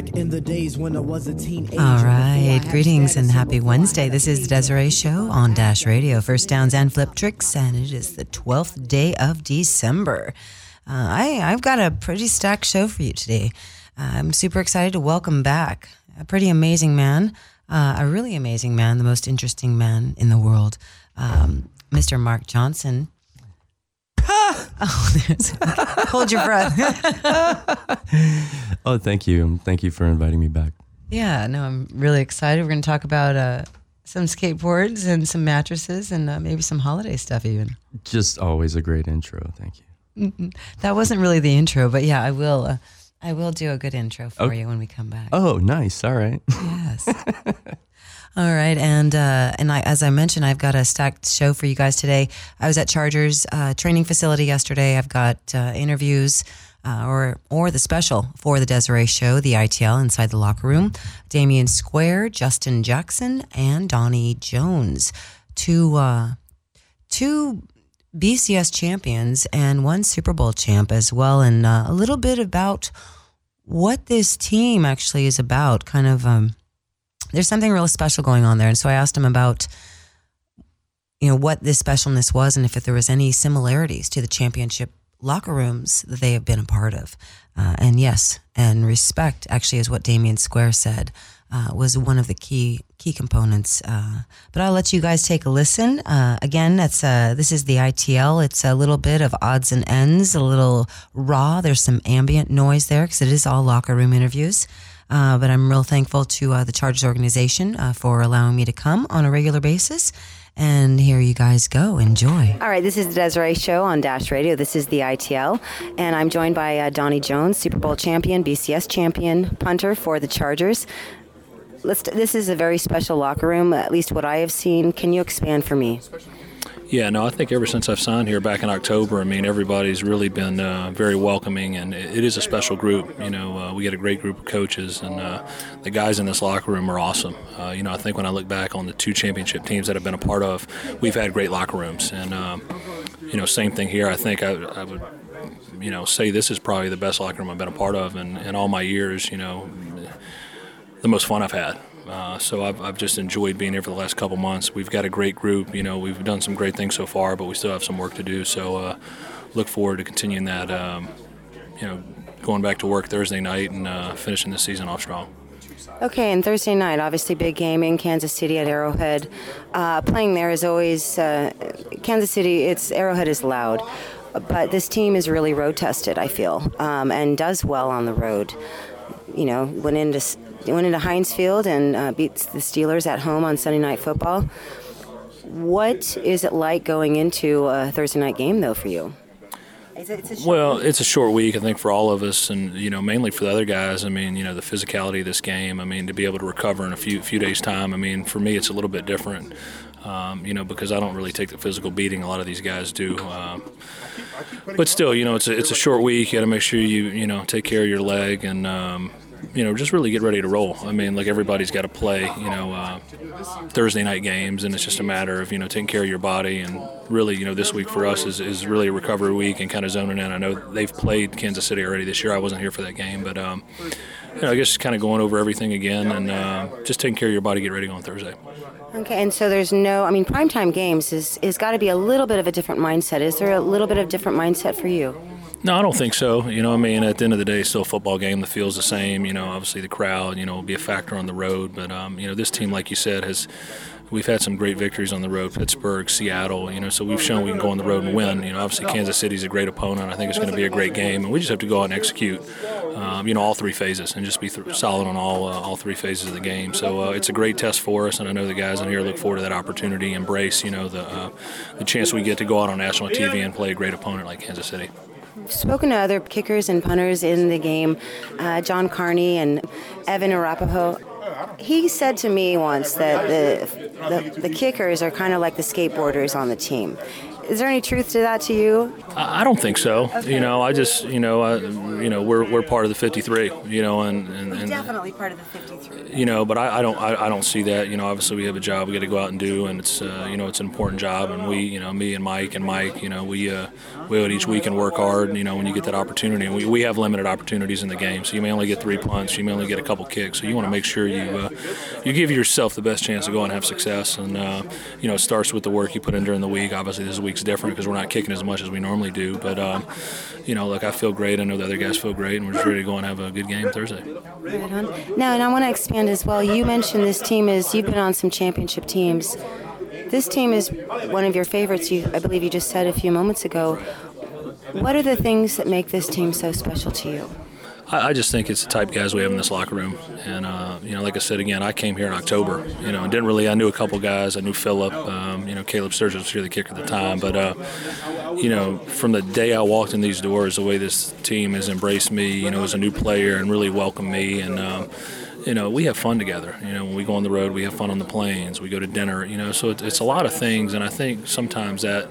back in the days when I was a teenager. All right. Greetings and happy Wednesday. This is the Desiree Show on Dash Radio. First downs and flip tricks, and it is the 12th day of December. Uh, I, I've got a pretty stacked show for you today. Uh, I'm super excited to welcome back a pretty amazing man, uh, a really amazing man, the most interesting man in the world, um, Mr. Mark Johnson. Oh, hold your breath. Oh, thank you. Thank you for inviting me back. Yeah, no, I'm really excited. We're going to talk about uh, some skateboards and some mattresses and uh, maybe some holiday stuff, even. Just always a great intro. Thank you. That wasn't really the intro, but yeah, I will. Uh, I will do a good intro for Okay. you when we come back. Oh, nice. All right. Yes. All right, and uh, and I, as I mentioned, I've got a stacked show for you guys today. I was at Chargers uh, training facility yesterday. I've got uh, interviews. Uh, or or the special for the Desiree show, the ITL inside the locker room. Damion Square, Justin Jackson, and Donnie Jones, two uh, two BCS champions and one Super Bowl champ as well, and uh, a little bit about what this team actually is about. Kind of, um, there's something really special going on there, and so I asked him about, you know, what this specialness was, and if there was any similarities to the championship locker rooms that they have been a part of. Uh, and yes, and respect actually is what Damion Square said uh, was one of the key key components. Uh, but I'll let you guys take a listen. Uh, again, that's uh, this is the ITL. It's a little bit of odds and ends, a little raw. There's some ambient noise there because it is all locker room interviews. Uh, but I'm real thankful to uh, the Chargers organization uh, for allowing me to come on a regular basis. And here you guys go. Enjoy. All right, this is the Desiree Show on Dash Radio. This is the ITL, and I'm joined by uh, Donnie Jones, Super Bowl champion, BCS champion, punter for the Chargers. Let's, this is a very special locker room, at least what I have seen. Can you expand for me? Yeah, no, I think ever since I've signed here back in October, I mean, everybody's really been uh, very welcoming, and it, is a special group. You know, uh, we get a great group of coaches, and uh, the guys in this locker room are awesome. Uh, you know, I think when I look back on the two championship teams that I've been a part of, we've had great locker rooms, and um, you know, same thing here. I think I, I would, you know, say this is probably the best locker room I've been a part of in, in all my years. You know, the most fun I've had. Uh, so I've, I've just enjoyed being here for the last couple months. We've got a great group. You know, we've done some great things so far, but we still have some work to do. So uh, look forward to continuing that. Um, you know, going back to work Thursday night and uh, finishing the season off strong. Okay, and Thursday night, obviously big game in Kansas City at Arrowhead. Uh, playing there is always uh, Kansas City. It's Arrowhead is loud, but this team is really road tested. I feel um, and does well on the road. You know, went into s- went into Heinz Field and uh, beats the Steelers at home on Sunday Night Football. What is it like going into a Thursday night game though for you? It's a, it's a short Well, week. it's a short week, I think, for all of us, and you know, mainly for the other guys. I mean, you know, the physicality of this game. I mean, to be able to recover in a few few days' time. I mean, for me, it's a little bit different. Um, you know, because I don't really take the physical beating a lot of these guys do. Um, but still, you know, it's a, it's a short week. You got to make sure you you know take care of your leg and. Um, you know, just really get ready to roll. I mean, like everybody's got to play, you know, uh, Thursday night games, and it's just a matter of you know taking care of your body and really, you know, this week for us is, is really a recovery week and kind of zoning in. I know they've played Kansas City already this year. I wasn't here for that game, but um, you know, I guess kind of going over everything again and uh, just taking care of your body, get ready on Thursday. Okay, and so there's no, I mean, primetime games is, is got to be a little bit of a different mindset. Is there a little bit of different mindset for you? No, I don't think so. You know, I mean, at the end of the day, still a football game. The feels the same. You know, obviously the crowd, you know, will be a factor on the road. But um, you know, this team, like you said, has we've had some great victories on the road. Pittsburgh, Seattle. You know, so we've shown we can go on the road and win. You know, obviously Kansas City's a great opponent. I think it's going to be a great game, and we just have to go out and execute. Um, you know, all three phases and just be th- solid on all uh, all three phases of the game. So uh, it's a great test for us, and I know the guys in here look forward to that opportunity, embrace you know the uh, the chance we get to go out on national TV and play a great opponent like Kansas City. Spoken to other kickers and punters in the game, uh, John Carney and Evan Arapaho. He said to me once that the, the, the kickers are kind of like the skateboarders on the team. is there any truth to that to you? I don't think so. You know, I just, you know, I, you know, we're, we're part of the 53. You know, and, and, and Definitely part of the 53. you know, but I, I don't I, I don't see that. You know, obviously we have a job we got to go out and do, and it's uh, you know it's an important job, and we you know me and Mike and Mike, you know we uh, we go out each week and work hard. You know, when you get that opportunity, we, we have limited opportunities in the game, so you may only get three punts, you may only get a couple kicks, so you want to make sure you uh, you give yourself the best chance to go and have success, and uh, you know it starts with the work you put in during the week. Obviously this week's different because we're not kicking as much as we normally do, but um, you know, look, I feel great. I know the other guys feel great, and we're just ready to go and have a good game Thursday. Right. Now, and I want to expand as well. You mentioned this team is, you've been on some championship teams. This team is one of your favorites, you, I believe you just said a few moments ago. What are the things that make this team so special to you? I, just think it's the type of guys we have in this locker room. And, uh, you know, like I said, again, I came here in October, you know, and didn't really, I knew a couple guys. I knew Philip, um, you know, Caleb Sturgis was here, the kicker at the time. But, uh, you know, from the day I walked in these doors, the way this team has embraced me, you know, as a new player and really welcomed me. And, um, you know, we have fun together. You know, when we go on the road, we have fun on the planes. We go to dinner. You know, so it's, it's a lot of things, and I think sometimes that.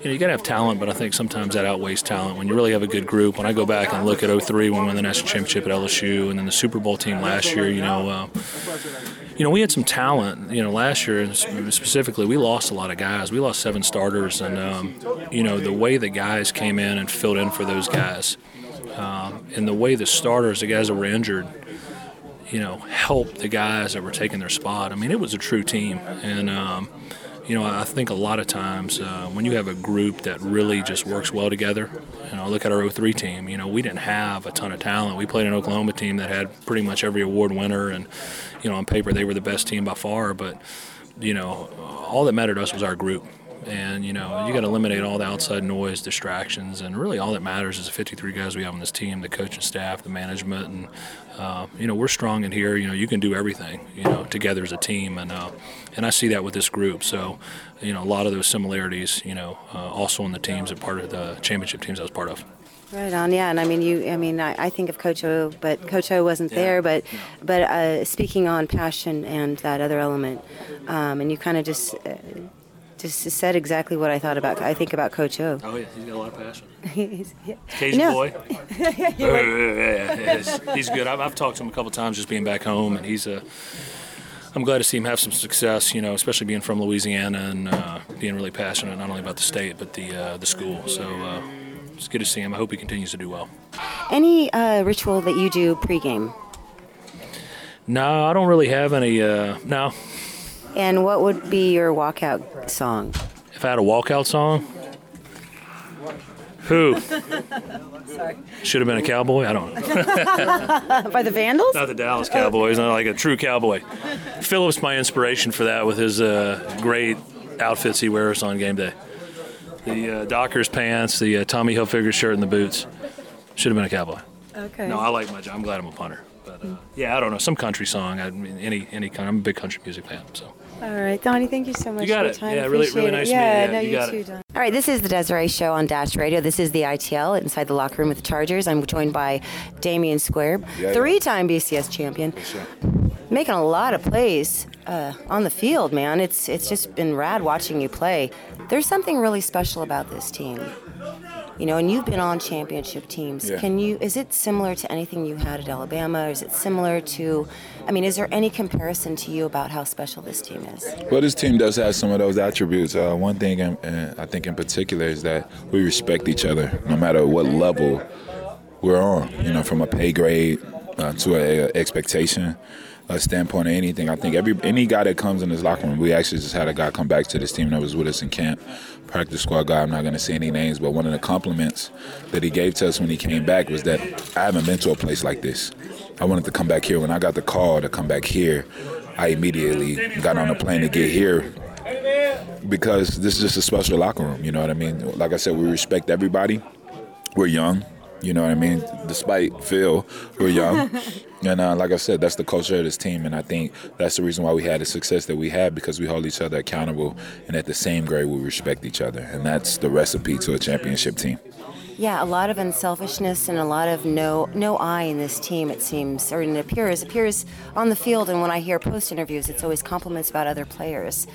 You know, you got to have talent, but I think sometimes that outweighs talent. When you really have a good group, when I go back and look at 03 when we won the national championship at LSU, and then the Super Bowl team last year, you know, uh, you know, we had some talent. You know, last year specifically, we lost a lot of guys. We lost seven starters, and um, you know, the way the guys came in and filled in for those guys, um, and the way the starters, the guys that were injured, you know, help the guys that were taking their spot. I mean, it was a true team, and um, you know, I think a lot of times uh, when you have a group that really just works well together, you know, look at our 03 team. You know, we didn't have a ton of talent. We played an Oklahoma team that had pretty much every award winner, and you know, on paper they were the best team by far. But you know, all that mattered to us was our group. And you know, you got to eliminate all the outside noise, distractions, and really all that matters is the 53 guys we have on this team, the coaching staff, the management, and uh, you know, we're strong in here. You know, you can do everything. You know, together as a team, and uh, and I see that with this group. So, you know, a lot of those similarities. You know, uh, also on the teams and part of the championship teams I was part of. Right on, yeah, and I mean, you. I mean, I, I think of Coach O, but Coach O wasn't Yeah. there. But, but uh, speaking on passion and that other element, um, and you kind of just, uh, just said exactly what I thought about. I think about Coach O. Oh yeah, he's got a lot of passion. He's- yeah. Cajun No. boy. he's, he's good. I've, I've talked to him a couple times just being back home, and he's a. I'm glad to see him have some success. You know, especially being from Louisiana and uh, being really passionate not only about the state but the uh, the school. So uh, it's good to see him. I hope he continues to do well. Any uh, ritual that you do pregame, No, I don't really have any. Uh, no, and what would be your walkout song? if I had a walkout song, who? Should have been a cowboy. I don't know. By the Vandals? Not the Dallas Cowboys, not like a true cowboy. Phillips, my inspiration for that with his uh, great outfits he wears on game day. The uh, Dockers pants, the uh, Tommy Hilfiger shirt, and the boots. Should have been a cowboy. Okay. No, I like my job. I'm glad I'm a punter. But uh, yeah, I don't know some country song. I mean, any any kind. I'm a big country music fan. So All right, Donnie, thank you so much You got for your it. time. Yeah, really- really Appreciate it. nice to you. Yeah, Yeah, no, you you, got too, it. Donnie. All right, this is the Desiree Show on Dash Radio. This is the ITL inside the locker room with the Chargers. I'm joined by Damion Square, Yeah, yeah. three-time BCS champion, making a lot of plays uh, on the field. Man, it's it's just been rad watching you play. There's something really special about this team. You know, and you've been on championship teams. Yeah. Can you? Is it similar to anything you had at Alabama? Or is it similar to? I mean, is there any comparison to you about how special this team is? Well, this team does have some of those attributes. Uh, one thing in, uh, I think in particular is that we respect each other, no matter what level we're on. You know, from a pay grade uh, to a, a expectation uh, standpoint or anything. I think every any guy that comes in this locker room, we actually just had a guy come back to this team that was with us in camp, practice squad guy. I'm not going to say any names, but one of the compliments that he gave to us when he came back was that I haven't been to a place like this. I wanted to come back here. When I got the call to come back here, I immediately got on a plane to get here because this is just a special locker room. You know what I mean? Like I said, we respect everybody. We're young. You know what I mean? Despite Phil, we're young. and uh, like I said, that's the culture of this team. And I think that's the reason why we had the success that we had because we hold each other accountable. And at the same grade, we respect each other. And that's the recipe to a championship team. Yeah, a lot of unselfishness and a lot of no no I in this team. It seems, or it appears appears on the field. And when I hear post interviews, it's always compliments about other players.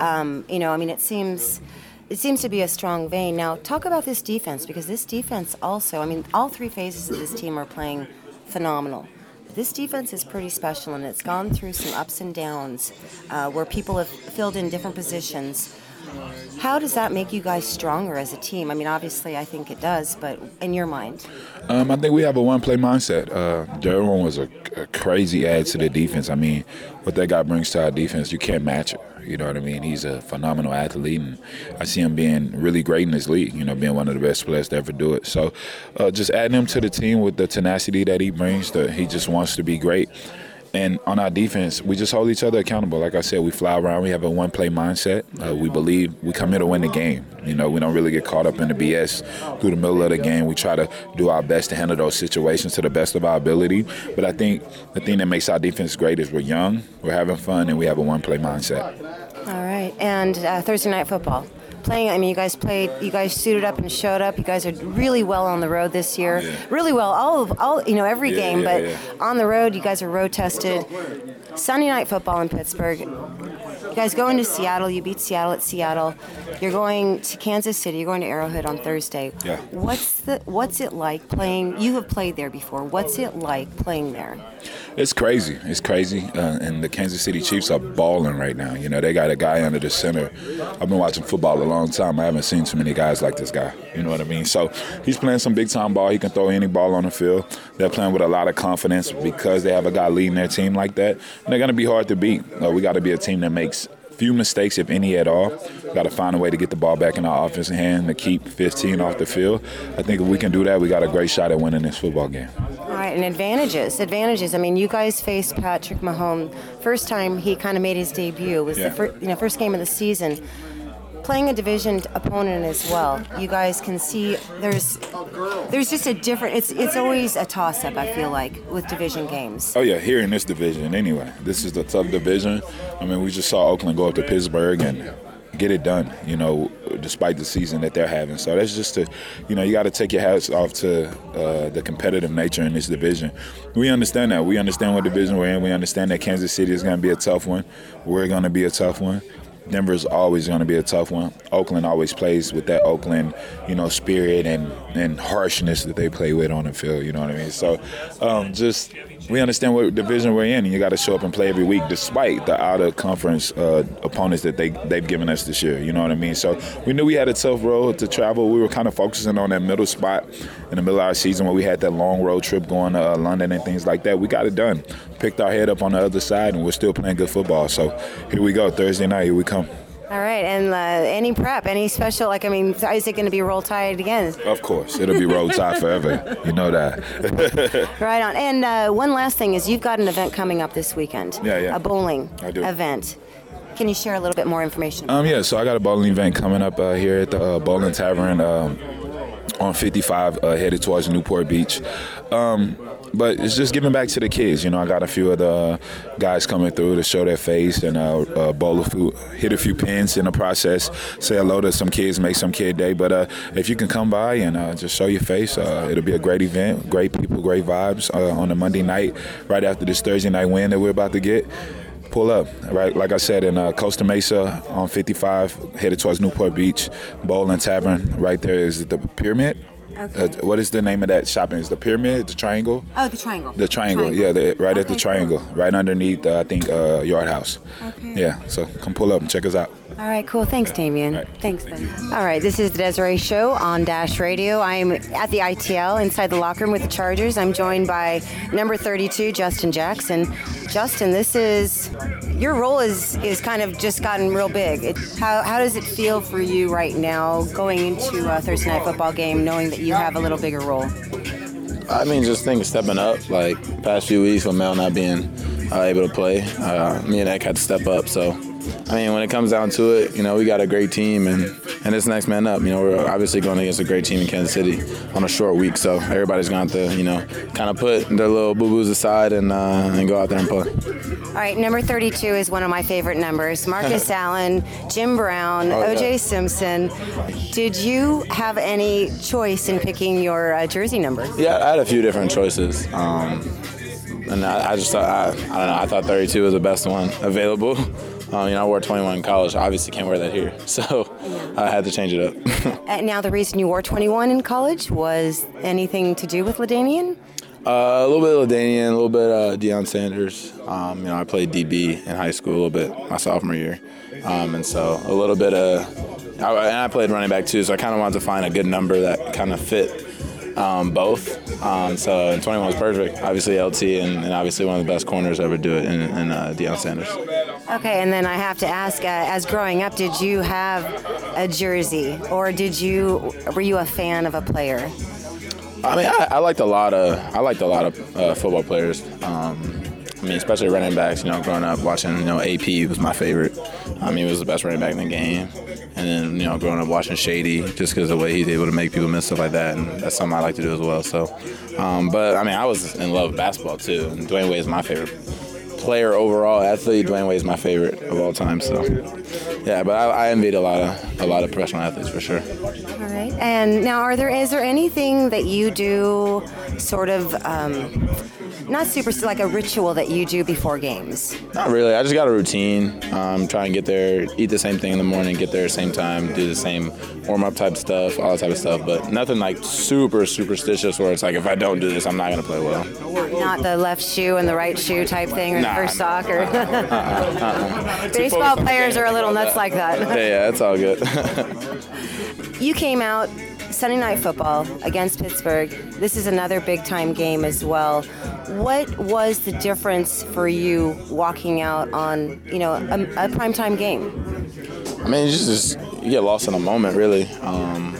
Um, you know, I mean, it seems it seems to be a strong vein. Now, talk about this defense because this defense also, I mean, all three phases of this team are playing phenomenal. This defense is pretty special and it's gone through some ups and downs uh, where people have filled in different positions. How does that make you guys stronger as a team? I mean, obviously, I think it does, but in your mind? Um, I think we have a one-play mindset. Uh, Derwin was a, a, crazy add to the defense. I mean, what that guy brings to our defense, you can't match it. You know what I mean? He's a phenomenal athlete, and I see him being really great in this league. You know, being one of the best players to ever do it. So, uh, just adding him to the team with the tenacity that he brings, that he just wants to be great. And on our defense, we just hold each other accountable. Like I said, we fly around. We have a one-play mindset. Uh, we believe we come here to win the game. You know, we don't really get caught up in the BS through the middle of the game. We try to do our best to handle those situations to the best of our ability. But I think the thing that makes our defense great is we're young, we're having fun, and we have a one-play mindset. All right. And uh, Thursday night football playing. I mean, you guys played. You guys suited up and showed up. You guys are really well on the road this year. Yeah. Really well. All of all. You know, every Yeah, game. yeah, but on the road, you guys are road tested. Sunday night football in Pittsburgh. You guys go into Seattle. You beat Seattle at Seattle. You're going to Kansas City. You're going to Arrowhead on Thursday. Yeah. What's the What's it like playing? You have played there before. What's it like playing there? It's crazy. It's crazy. Uh, and the Kansas City Chiefs are balling right now. You know, they got a guy under the center. I've been watching football a long time. I haven't seen too many guys like this guy. You know what I mean? So he's playing some big time ball. He can throw any ball on the field. They're playing with a lot of confidence because they have a guy leading their team like that. And they're going to be hard to beat. Uh, we got to be a team that makes few mistakes, if any at all. Got to find a way to get the ball back in our offensive hand to keep 15 off the field. I think if we can do that, we got a great shot at winning this football game. All right, and advantages. Advantages. I mean, you guys faced Patrick Mahomes first time he kind of made his debut. It was Yeah. the first, you know first game of the season. Playing a division opponent as well, you guys can see there's there's just a different. It's it's always a toss up. I feel like with division games. Oh yeah, here in this division anyway. This is the tough division. I mean, we just saw Oakland go up to Pittsburgh and get it done. You know, despite the season that they're having. So that's just to, you know, you got to take your hats off to uh, the competitive nature in this division. We understand that. We understand what division we're in. We understand that Kansas City is going to be a tough one. We're going to be a tough one. Denver's always going to be a tough one. Oakland always plays with that Oakland, you know, spirit and, and harshness that they play with on the field. You know what I mean? So, um, just we understand what division we're in, and you got to show up and play every week, despite the out of conference uh, opponents that they they've given us this year. You know what I mean? So we knew we had a tough road to travel. We were kind of focusing on that middle spot in the middle of our season when we had that long road trip going to uh, London and things like that. We got it done. Picked our head up on the other side, and we're still playing good football. So here we go, Thursday night. Here we come. All right, and uh, any prep, any special? Like, I mean, is it going to be roll tide again? Of course, it'll be road tide forever. You know that. Right on. And uh, one last thing is you've got an event coming up this weekend. Yeah, yeah. A bowling I do. event. Can you share a little bit more information? Um, yeah, so I got a bowling event coming up uh, here at the uh, Bowling Tavern um, on 55, uh, headed towards Newport Beach. Um, but it's just giving back to the kids. You know, I got a few of the guys coming through to show their face and uh, uh, bowl a few, hit a few pins in the process. Say hello to some kids, make some kid day. But uh, if you can come by and uh, just show your face, uh, it'll be a great event. Great people, great vibes uh, on a Monday night, right after this Thursday night win that we're about to get pull up, right? Like I said, in uh, Costa Mesa on 55, headed towards Newport Beach, Bowling Tavern. Right there is the Pyramid. Okay. Uh, what is the name of that shopping? Is the Pyramid, the Triangle? oh, the triangle. The Triangle, yeah, the, right at the Okay, Triangle, right underneath, uh, I think, uh, Yard House. Okay. Yeah, so come pull up and check us out. All right, cool. Thanks, Damion. All right. Thanks, Ben. All right, this is the Desiree Show on Dash Radio. I'm at the ITL inside the locker room with the Chargers. I'm joined by number 32, Justin Jackson. Justin, this is your role is is kind of just gotten real big. It, how how does it feel for you right now going into a Thursday night football game, knowing that you have a little bigger role? I mean, just think stepping up. Like past few weeks with Mel not being uh, able to play, uh, me and Eck had to step up. So, I mean, when it comes down to it, you know, we got a great team, and and it's next man up. You know, we're obviously going against a great team in Kansas City on a short week, so everybody's going to you know, kind of put their little boo boos aside and uh, and go out there and play. All right, number 32 is one of my favorite numbers. Marcus Allen, Jim Brown, Oh, yeah. O.J. Simpson. Did you have any choice in picking your uh, jersey number? Yeah, I had a few different choices. Um, and I, I just thought, I, I don't know, I thought 32 was the best one available. Um, you know, I wore 21 in college. I obviously can't wear that here, so I had to change it up. Uh, now, the reason you wore 21 in college was anything to do with LaDainian? Uh, a little bit of LaDainian, a little bit uh, Deion Sanders. Um, you know, I played DB in high school a little bit my sophomore year, um, and so a little bit of. I, and I played running back too, so I kind of wanted to find a good number that kind of fit um, both. Um, so and 21 was perfect. Obviously LT and, and, obviously one of the best corners ever do it in, in uh, Deion Sanders. Okay, and then I have to ask, uh, as growing up, did you have a jersey, or did you were you a fan of a player? I mean, I, I liked a lot of I liked a lot of uh, football players. Um, I mean, especially running backs. You know, growing up watching, you know, AP was my favorite. I mean, he was the best running back in the game. And then, you know, growing up watching Shady, just because of the way he's able to make people miss stuff like that, and that's something I like to do as well. So, um, but I mean, I was in love with basketball too, and Dwyane Wade is my favorite player overall, athlete. Dwyane Wade is my favorite of all time. So, yeah, but I, I envied a lot of a lot of professional athletes for sure. All right. And now, are there is there anything that you do, sort of? Um, not super like a ritual that you do before games? Not really. I just got a routine. Um, try and get there, eat the same thing in the morning, get there at the same time, do the same warm up type stuff, all that type of stuff. But nothing like super superstitious where it's like if I don't do this, I'm not gonna play well. Not the left shoe and the right shoe type thing, or nah, the first sock, or uh-uh, uh-uh. baseball players are a little nuts like that. yeah, yeah, it's all good. you came out Sunday night football against Pittsburgh. This is another big time game as well. What was the difference for you walking out on, you know, a, a primetime game? I mean, it's just you get lost in a moment, really. Um,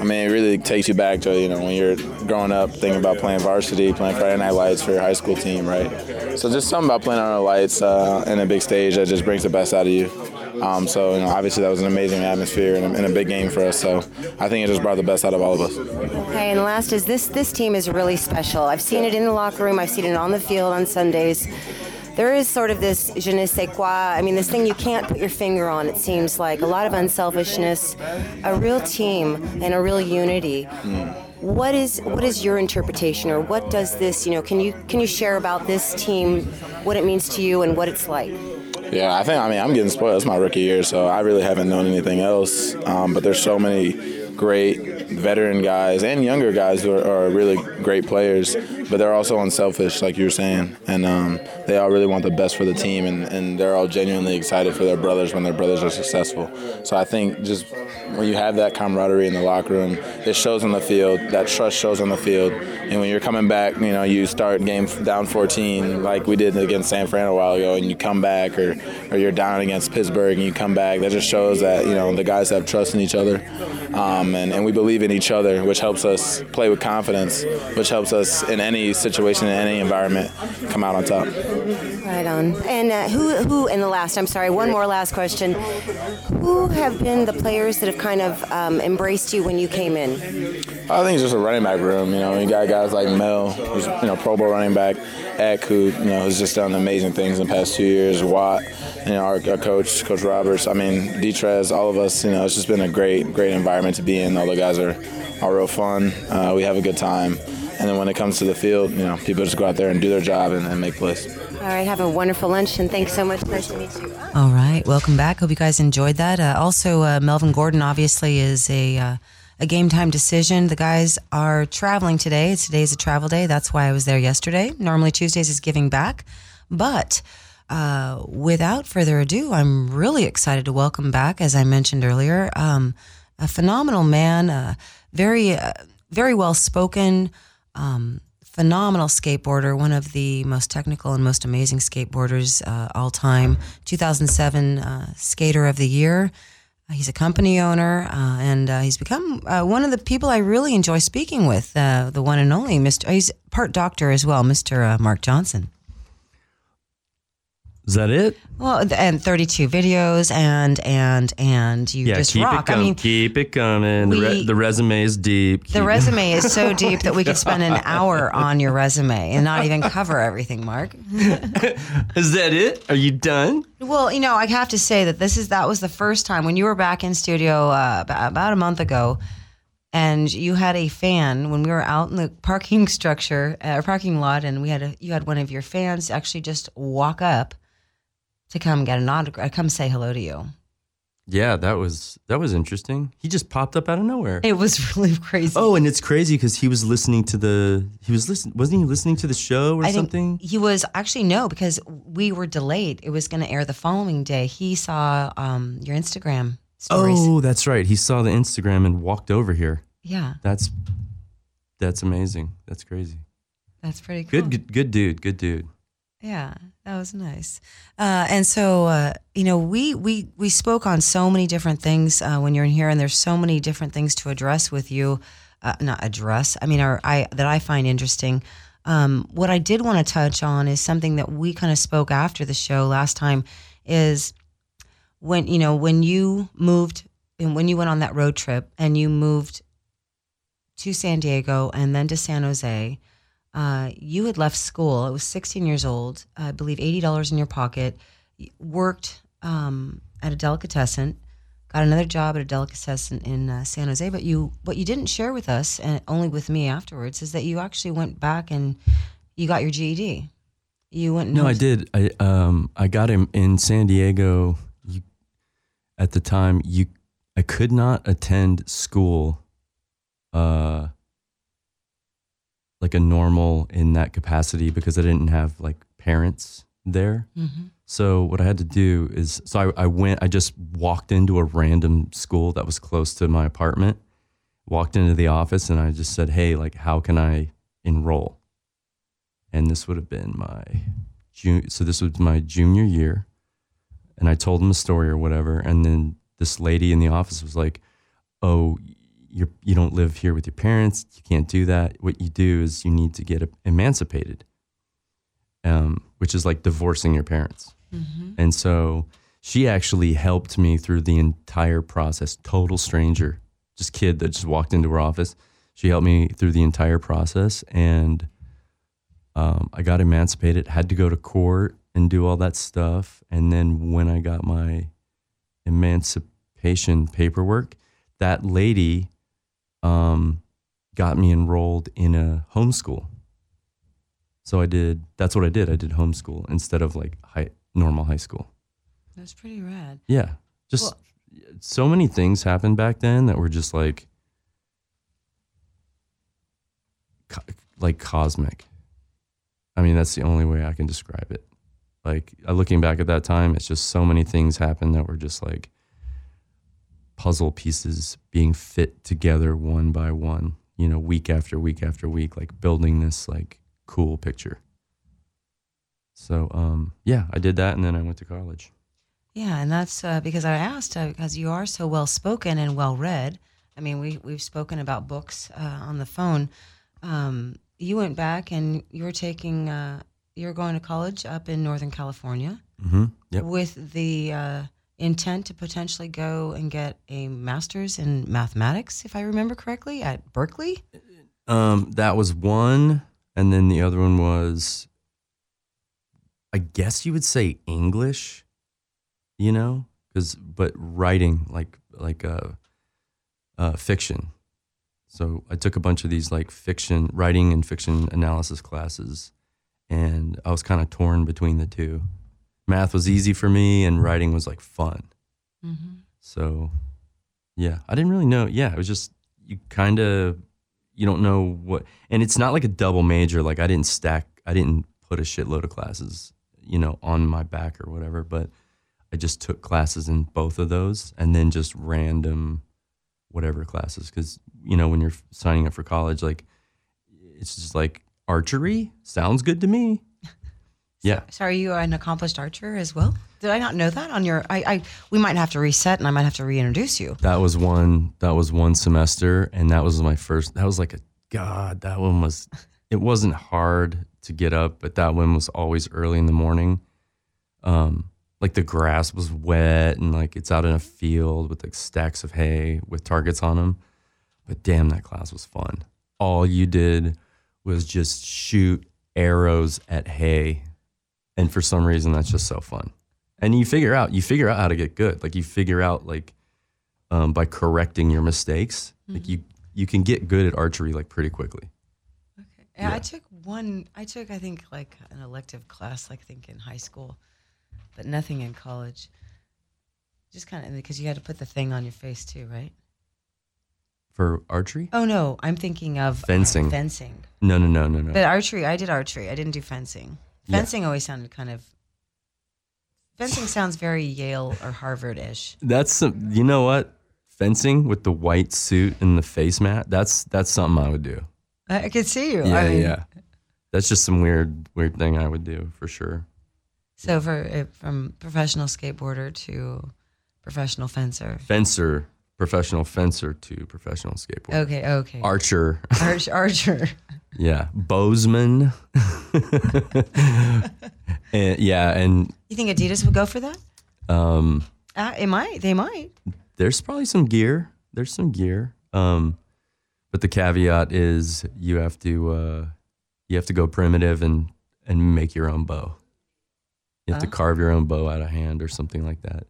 I mean, it really takes you back to you know when you're growing up, thinking about playing varsity, playing Friday Night Lights for your high school team, right? So just something about playing on the lights uh, in a big stage that just brings the best out of you. Um, so you know, obviously that was an amazing atmosphere and a, and a, big game for us. So I think it just brought the best out of all of us. Okay, and last is this this team is really special. I've seen it in the locker room. I've seen it on the field on Sundays. There is sort of this je ne sais quoi. I mean, this thing you can't put your finger on. It seems like a lot of unselfishness, a real team, and a real unity. Mm. What is what is your interpretation, or what does this? You know, can you can you share about this team, what it means to you, and what it's like? Yeah, I think I mean I'm getting spoiled. It's my rookie year, so I really haven't known anything else. Um, but there's so many great veteran guys and younger guys who are, are, really great players, but they're also unselfish, like you were saying, and um, they all really want the best for the team, and, and they're all genuinely excited for their brothers when their brothers are successful. So I think just when you have that camaraderie in the locker room, it shows on the field. That trust shows on the field, and when you're coming back, you know, you start game down 14 like we did against San Fran a while ago, and you come back, or or you're down against Pittsburgh and you come back. That just shows that you know the guys have trust in each other, um, and and we believe in each other, which helps us play with confidence, which helps us in any situation, in any environment, come out on top. Right on. And uh, who, who in the last? I'm sorry, one more last question. Who have been the players that have kind of um, embraced you when you came in? I think it's just a running back room. You know, you got guys like Mel, who's you know Pro Bowl running back, Eck, who you know has just done amazing things in the past two years. Watt, you know, our, our coach, Coach Roberts. I mean, Detrez, all of us. You know, it's just been a great, great environment to be in. All the guys are, are real fun. Uh, we have a good time. And then when it comes to the field, you know, people just go out there and do their job and, and make plays. All right, have a wonderful lunch, and thanks so much. Nice to meet you. All right, welcome back. Hope you guys enjoyed that. Uh, also, uh, Melvin Gordon obviously is a uh, a game time decision. The guys are traveling today. Today's a travel day. That's why I was there yesterday. Normally Tuesdays is giving back, but. Uh, without further ado, I'm really excited to welcome back, as I mentioned earlier, um, a phenomenal man, uh, very, uh, very well spoken, um, phenomenal skateboarder, one of the most technical and most amazing skateboarders uh, all time. 2007 uh, Skater of the Year. Uh, he's a company owner, uh, and uh, he's become uh, one of the people I really enjoy speaking with. the one and only Mr. He's part doctor as well, Mr. Mark Johnson. Is that it? Well, and 32 videos and and and you yeah, just keep rock. It com- I mean, keep it coming. We, the, re- the, resume is deep. Keep the resume is so deep that we could spend an hour on your resume and not even cover everything, Mark. is that it? Are you done? Well, you know, I have to say that this is that was the first time when you were back in studio uh, about a month ago and you had a fan when we were out in the parking structure or uh, parking lot and we had a, you had one of your fans actually just walk up to come get an autograph, come say hello to you. Yeah, that was that was interesting. He just popped up out of nowhere. It was really crazy. Oh, and it's crazy because he was listening to the he was listen wasn't he listening to the show or I something? he was actually no because we were delayed. It was going to air the following day. He saw um, your Instagram stories. Oh, that's right. He saw the Instagram and walked over here. yeah, That's that's amazing. That's crazy. that's pretty cool. Good, good, good dude. Good dude. Yeah, that was nice. Uh, and so, uh, you know, we we we spoke on so many different things uh, when you're in here, and there's so many different things to address with you. Uh, not address. I mean, or I that I find interesting. Um, what I did want to touch on is something that we kind of spoke after the show last time. Is when you know when you moved and when you went on that road trip and you moved to San Diego and then to San Jose uh, you had left school. It was 16 years old. I believe $80 in your pocket. Worked um, at a delicatessen. Got another job at a delicatessen in uh, San Jose. But you, what you didn't share with us, and only with me afterwards, is that you actually went back and you got your GED. You went. No, I did. I um I got him in San Diego. You, at the time, you I could not attend school, uh, like a normal in that capacity because I didn't have like parents there. Mhm. So what I had to do is, so I, I went. I just walked into a random school that was close to my apartment. Walked into the office and I just said, "Hey, like, how can I enroll?" And this would have been my June. So this was my junior year, and I told them a story or whatever. And then this lady in the office was like, "Oh, you're you don't live here with your parents. You can't do that. What you do is you need to get emancipated, um, which is like divorcing your parents." And so she actually helped me through the entire process. Total stranger, just kid that just walked into her office. She helped me through the entire process, and um, I got emancipated. Had to go to court and do all that stuff. And then when I got my emancipation paperwork, that lady um, got me enrolled in a homeschool. So I did. That's what I did. I did homeschool instead of like high, normal high school. That's pretty rad. Yeah, just Well- so many things happened back then that were just like, co- like cosmic. I mean, that's the only way I can describe it. Like uh, looking back at that time, it's just so many things happened that were just like puzzle pieces being fit together one by one. You know, week after week after week, like building this like cool picture. So, um, yeah, I did that, and then I went to college. Yeah, and that's uh, because I asked uh, because you are so well spoken and well read. I mean, we we've spoken about books uh, on the phone. Um, you went back and you were taking uh, you were going to college up in Northern California Mm-hmm. Yep. with the uh, intent to potentially go and get a master's in mathematics, if I remember correctly, at Berkeley. Um, that was one, and then the other one was, I guess you would say English, you know, because but writing like like uh, uh, fiction. So I took a bunch of these like fiction writing and fiction analysis classes, and I was kind of torn between the two. Math was easy for me, and writing was like fun. Mm-hmm. So, yeah, I didn't really know. Yeah, it was just you kind of you don't know what, and it's not like a double major. Like I didn't stack, I didn't put a shitload of classes, you know, on my back or whatever. But I just took classes in both of those, and then just random whatever classes because you know when you're signing up for college, like it's just like archery sounds good to me. Yeah. So are you an accomplished archer as well? Did I not know that on your? I, I we might have to reset, and I might have to reintroduce you. That was one. That was one semester, and that was my first. That was like a God. That one was. It wasn't hard to get up, but that one was always early in the morning. Um, like the grass was wet, and like it's out in a field with like stacks of hay with targets on them. But damn, that class was fun. All you did was just shoot arrows at hay, and for some reason, that's just so fun. And you figure out you figure out how to get good. Like you figure out like um, by correcting your mistakes. Like you you can get good at archery like pretty quickly. Okay. Yeah, I took one. I took, I think, like an elective class, like I think in high school. but nothing in college. Just kind of because you had to put the thing on your face too, right? For archery? Oh no, I'm thinking of Fencing. Fencing, No, no, no, no, no. but archery. I did archery. I didn't do fencing. Yeah. Fencing always sounded kind of. Fencing sounds very Yale or Harvard ish. That's some, you know what? Fencing with the white suit and the face mat. That's that's something I would do. I, could see you. Yeah, I mean, yeah. That's just some weird weird thing I would do for sure. So for from professional skateboarder to professional fencer. Fencer, professional fencer to professional skateboarder. Okay, okay. Archer. Arch, archer. Yeah. Bozeman. and, yeah, and You think Adidas would go for that? um Uh, it might. They might. there's probably some gear. There's some gear. Um, but the caveat is you have to uh, you have to go primitive and and make your own bow. You have to Oh. carve your own bow out of hand or something like that.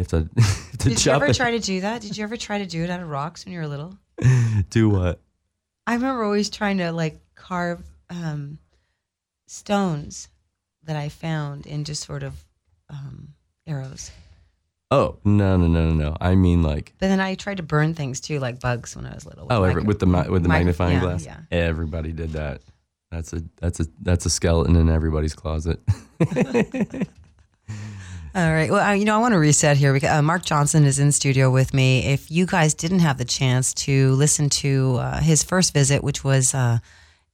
Have to, to Did you ever it. try to do that? Did you ever try to do it out of rocks when you were little? do what? I remember always trying to like carve um, stones that I found in just sort of um, arrows. Oh no no no no no! I mean like But then I tried to burn things too, like bugs when I was little. oh every, micro- with the with the micro- magnifying yeah, glass. Yeah. Everybody did that. That's a that's a that's a skeleton in everybody's closet. All right. Well, I, you know, I want to reset here because uh, Mark Johnson is in studio with me. If you guys didn't have the chance to listen to uh, his first visit, which was uh,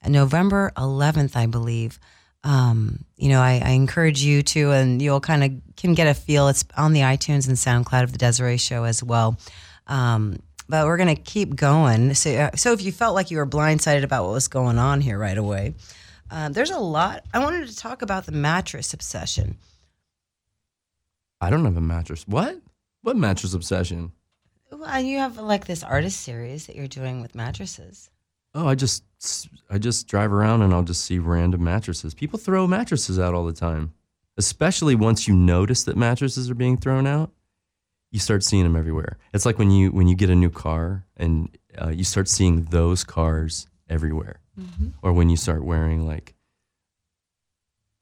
November 11th, I believe, um, you know, I, I encourage you to, and you'll kind of can get a feel. It's on the iTunes and SoundCloud of the Desiree Show as well. Um, but we're going to keep going. So, uh, so if you felt like you were blindsided about what was going on here right away, um, there's a lot. I wanted to talk about the mattress obsession. I don't have a mattress. What? What mattress obsession? Well, you have like this artist series that you're doing with mattresses. Oh, I just I just drive around and I'll just see random mattresses. People throw mattresses out all the time. Especially once you notice that mattresses are being thrown out, you start seeing them everywhere. It's like when you when you get a new car and uh, you start seeing those cars everywhere. Or when you start wearing like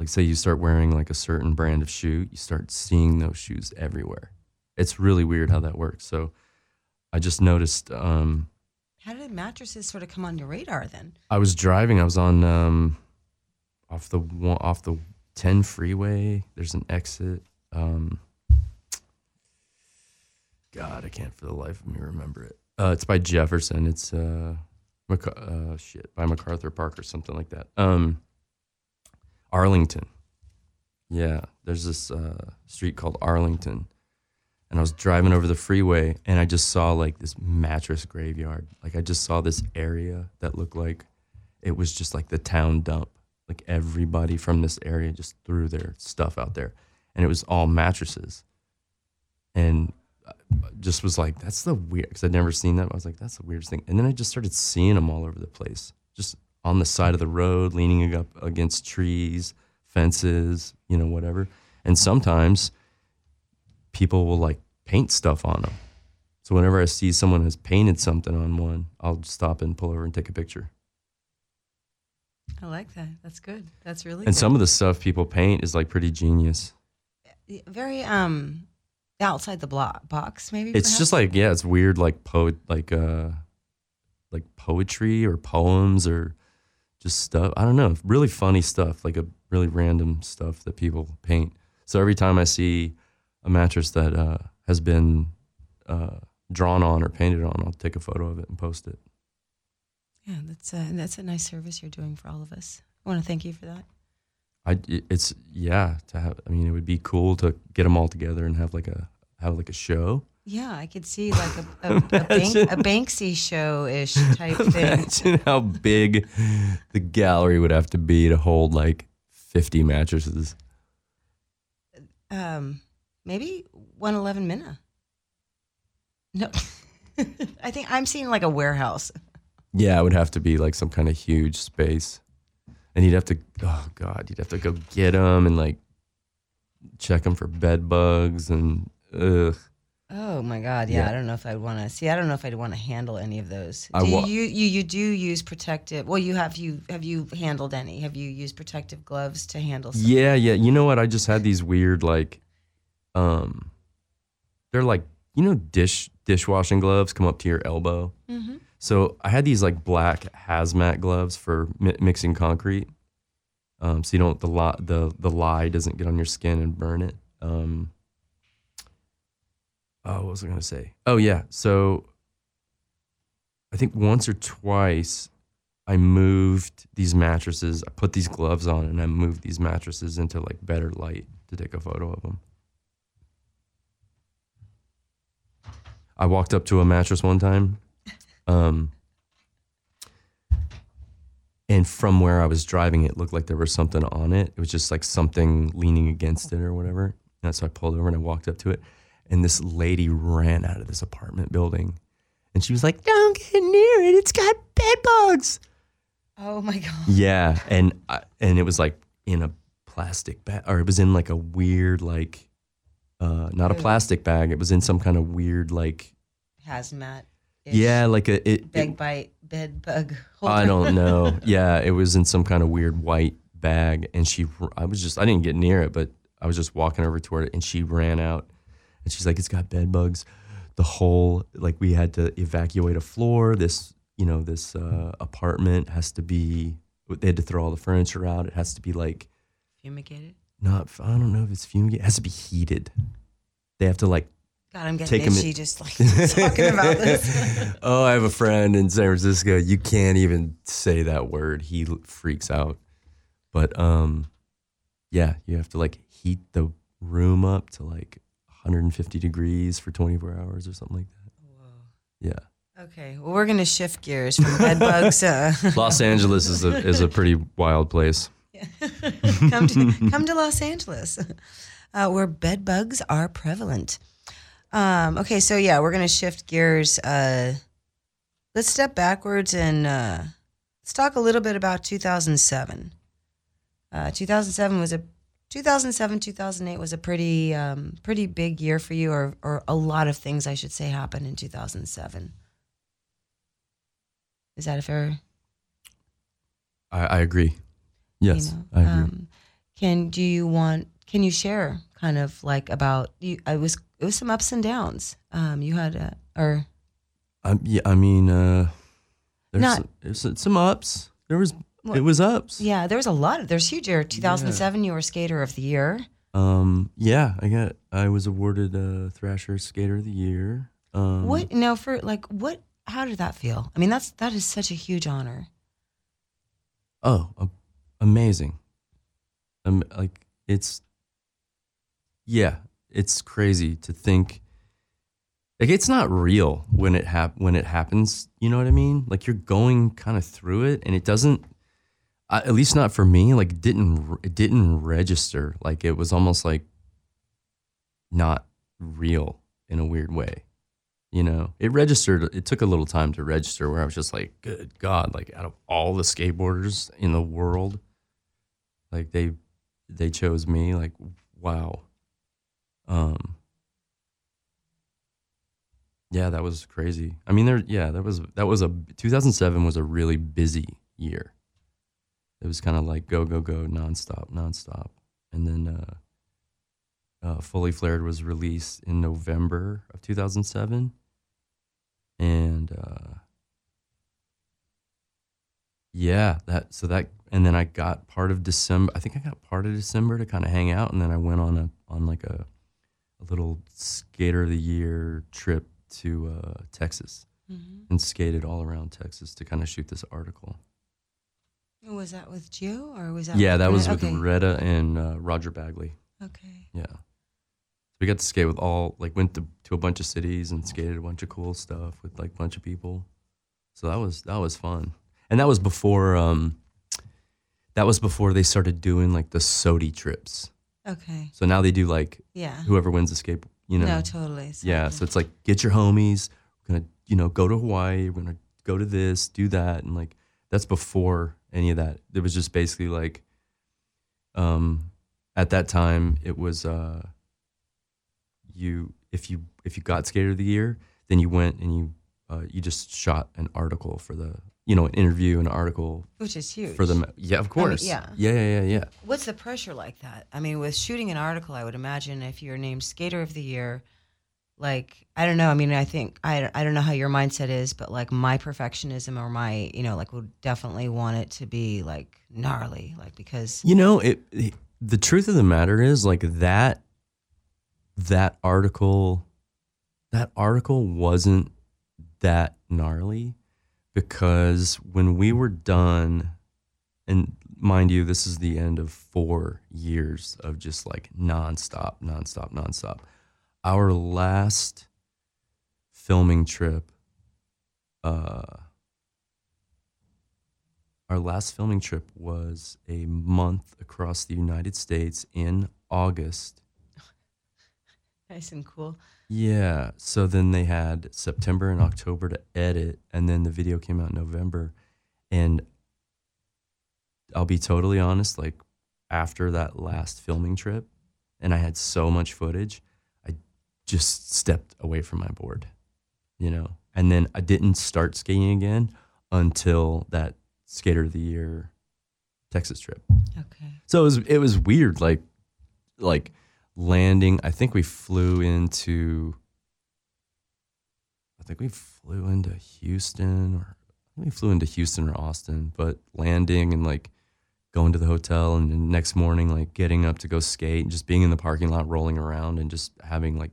like say you start wearing like a certain brand of shoe, you start seeing those shoes everywhere. It's really weird how that works. So I just noticed um How did mattresses sort of come on your radar then? I was driving. I was on um, off the off the ten freeway. There's an exit. Um, God, I can't for the life of me remember it. Uh, it's by Jefferson. It's uh, Mac- uh, shit by MacArthur Park or something like that. Um, Arlington. Yeah, there's this uh, street called Arlington, and I was driving over the freeway, and I just saw like this mattress graveyard. Like I just saw this area that looked like it was just like the town dump. Like everybody from this area just threw their stuff out there, and it was all mattresses. And I just was like, that's the weird because I'd never seen that. I was like, that's the weirdest thing. And then I just started seeing them all over the place, just on the side of the road, leaning up against trees, fences, you know, whatever. And sometimes people will like paint stuff on them. So whenever I see someone has painted something on one, I'll stop and pull over and take a picture. I like that. That's good. That's really And good. some of the stuff people paint is like pretty genius. very um outside the block box maybe. It's perhaps? just like yeah, it's weird like poet like uh like poetry or poems or just stuff. I don't know, really funny stuff, like a really random stuff that people paint. So every time I see a mattress that uh, has been uh, drawn on or painted on, I'll take a photo of it and post it. yeah. That's a that's a nice service you're doing for all of us. I want to thank you for that. I it's yeah to have. I mean, it would be cool to get them all together and have like a have like a show. Yeah, I could see like a a, a, Bank, a Banksy show ish type thing. Imagine how big the gallery would have to be to hold like 50 mattresses. Um, maybe one eleven Minna. No, I think I'm seeing like a warehouse. Yeah, it would have to be like some kind of huge space. And you'd have to, oh God, you'd have to go get them and like check them for bed bugs and ugh. Oh my God! Yeah, Yeah. I don't know if I'd want to see. I don't know if I'd want to handle any of those. I Do wa- you, you you do use protective? Well, you have you have you handled any? Have you used protective gloves to handle? Some? Yeah, yeah. You know what? I just had these weird like, um, they're like you know dish dishwashing gloves come up to your elbow. Mhm. So I had these like black hazmat gloves for mi- mixing concrete, um, so you don't the li- the the lye doesn't get on your skin and burn it. Um, oh, what was I gonna say? Oh yeah, so I think once or twice I moved these mattresses. I put these gloves on and I moved these mattresses into like better light to take a photo of them. I walked up to a mattress one time, um, and from where I was driving, it looked like there was something on it. It was just like something leaning against it or whatever. And so I pulled over and I walked up to it, and this lady ran out of this apartment building, and she was like, "Don't get near it. It's got bed bugs." Oh my God! Yeah, and I, and it was like in a plastic bag, or it was in like a weird like, uh, not a plastic bag. It was in some kind of weird like, Hazmat. yeah, like a it. Beg it- bite bed bug. Holder. I don't know. Yeah, it was in some kind of weird white bag, and she. I was just. I didn't get near it, but I was just walking over toward it, and she ran out, and she's like, "It's got bed bugs." The whole like we had to evacuate a floor. This you know this uh, apartment has to be. They had to throw all the furniture out. It has to be like Fumigated. not I don't know if it's fumigated. It has to be heated. They have to like God, I'm getting Take itchy just like talking about this. oh, I have a friend in San Francisco. You can't even say that word. He freaks out. But um yeah, you have to like heat the room up to like 150 degrees for 24 hours or something like that. Yeah. Okay, well, we're gonna shift gears from bed bugs. Uh, Los Angeles is a is a pretty wild place. Yeah. come to come to Los Angeles, uh, where bed bugs are prevalent. Um, okay, so yeah, we're gonna shift gears. Uh, let's step backwards and uh, let's talk a little bit about 2007. Uh, 2007 was a 2007 2008 was a pretty um, pretty big year for you, or or a lot of things I should say happened in 2007. Is that a fair? I, I agree. Yes, you know, I agree. Um, can do you want? Can you share kind of like about you? I was it was some ups and downs. Um, you had a or Um, yeah, I mean, uh, there's, Not- some, there's some ups. There was Well, it was ups. yeah, there was a lot of there's huge year. 2007, you were skater of the year. Um, yeah, I got I was awarded a Thrasher Skater of the Year. Um, What now for like what? How did that feel? I mean, that's that is such a huge honor. Oh, a- amazing. Um, like it's yeah, it's crazy to think. Like it's not real when it hap- when it happens. You know what I mean? Like you're going kind of through it, and it doesn't. Uh, at least not for me. Like didn't it didn't register. Like it was almost like not real in a weird way. You know, it registered. It took a little time to register. Where I was just like, "Good God!" Like out of all the skateboarders in the world, like they they chose me. Like, wow. Um. Yeah, that was crazy. I mean, there. Yeah, that was that was a 2007 was a really busy year. It was kind of like go go go nonstop, nonstop, and then uh, uh, Fully Flared was released in November of 2007, and uh, yeah, that so that and then I got part of December. I think I got part of December to kind of hang out, and then I went on a on like a a little skater of the year trip to uh, Texas and skated all around Texas to kind of shoot this article. Was that with Gio or was that? Yeah, that was with okay. Reda and uh, Roger Bagley. Okay. Yeah. So we got to skate with all like went to, to a bunch of cities and skated a bunch of cool stuff with like a bunch of people. So that was that was fun. And that was before um that was before they started doing like the SOTY trips. Okay. So now they do like Yeah. whoever wins the skate, you know. No, totally. So, yeah, so it's like get your homies, we're going to, you know, go to Hawaii, we're going to go to this, do that and like that's before any of that. It was just basically like um at that time it was uh you if you if you got skater of the year, then you went and you uh, you just shot an article for the you know an interview, an article Which is huge. for the yeah of course yeah. yeah yeah yeah yeah What's the pressure like that? I mean, with shooting an article, I would imagine if you're named Skater of the Year, like I don't know. I mean, I think I, I don't know how your mindset is, but like my perfectionism or my you know like would definitely want it to be like gnarly, like because You know, it, it- the truth of the matter is like that that article that article wasn't that gnarly because when we were done and mind you this is the end of 4 years of just like nonstop nonstop nonstop our last filming trip uh our last filming trip was a month across the United States in August. nice and cool. Yeah. So then they had September and October to edit, and then the video came out in November. And I'll be totally honest, like after that last filming trip, and I had so much footage, just stepped away from my board, you know? And then I didn't start skating again until that skater of the year Texas trip. Okay. So it was it was weird, like like landing. I think we flew into. I think we flew into Houston, or we flew into Houston or Austin. But landing and like going to the hotel, and then next morning like getting up to go skate, and just being in the parking lot, rolling around, and just having like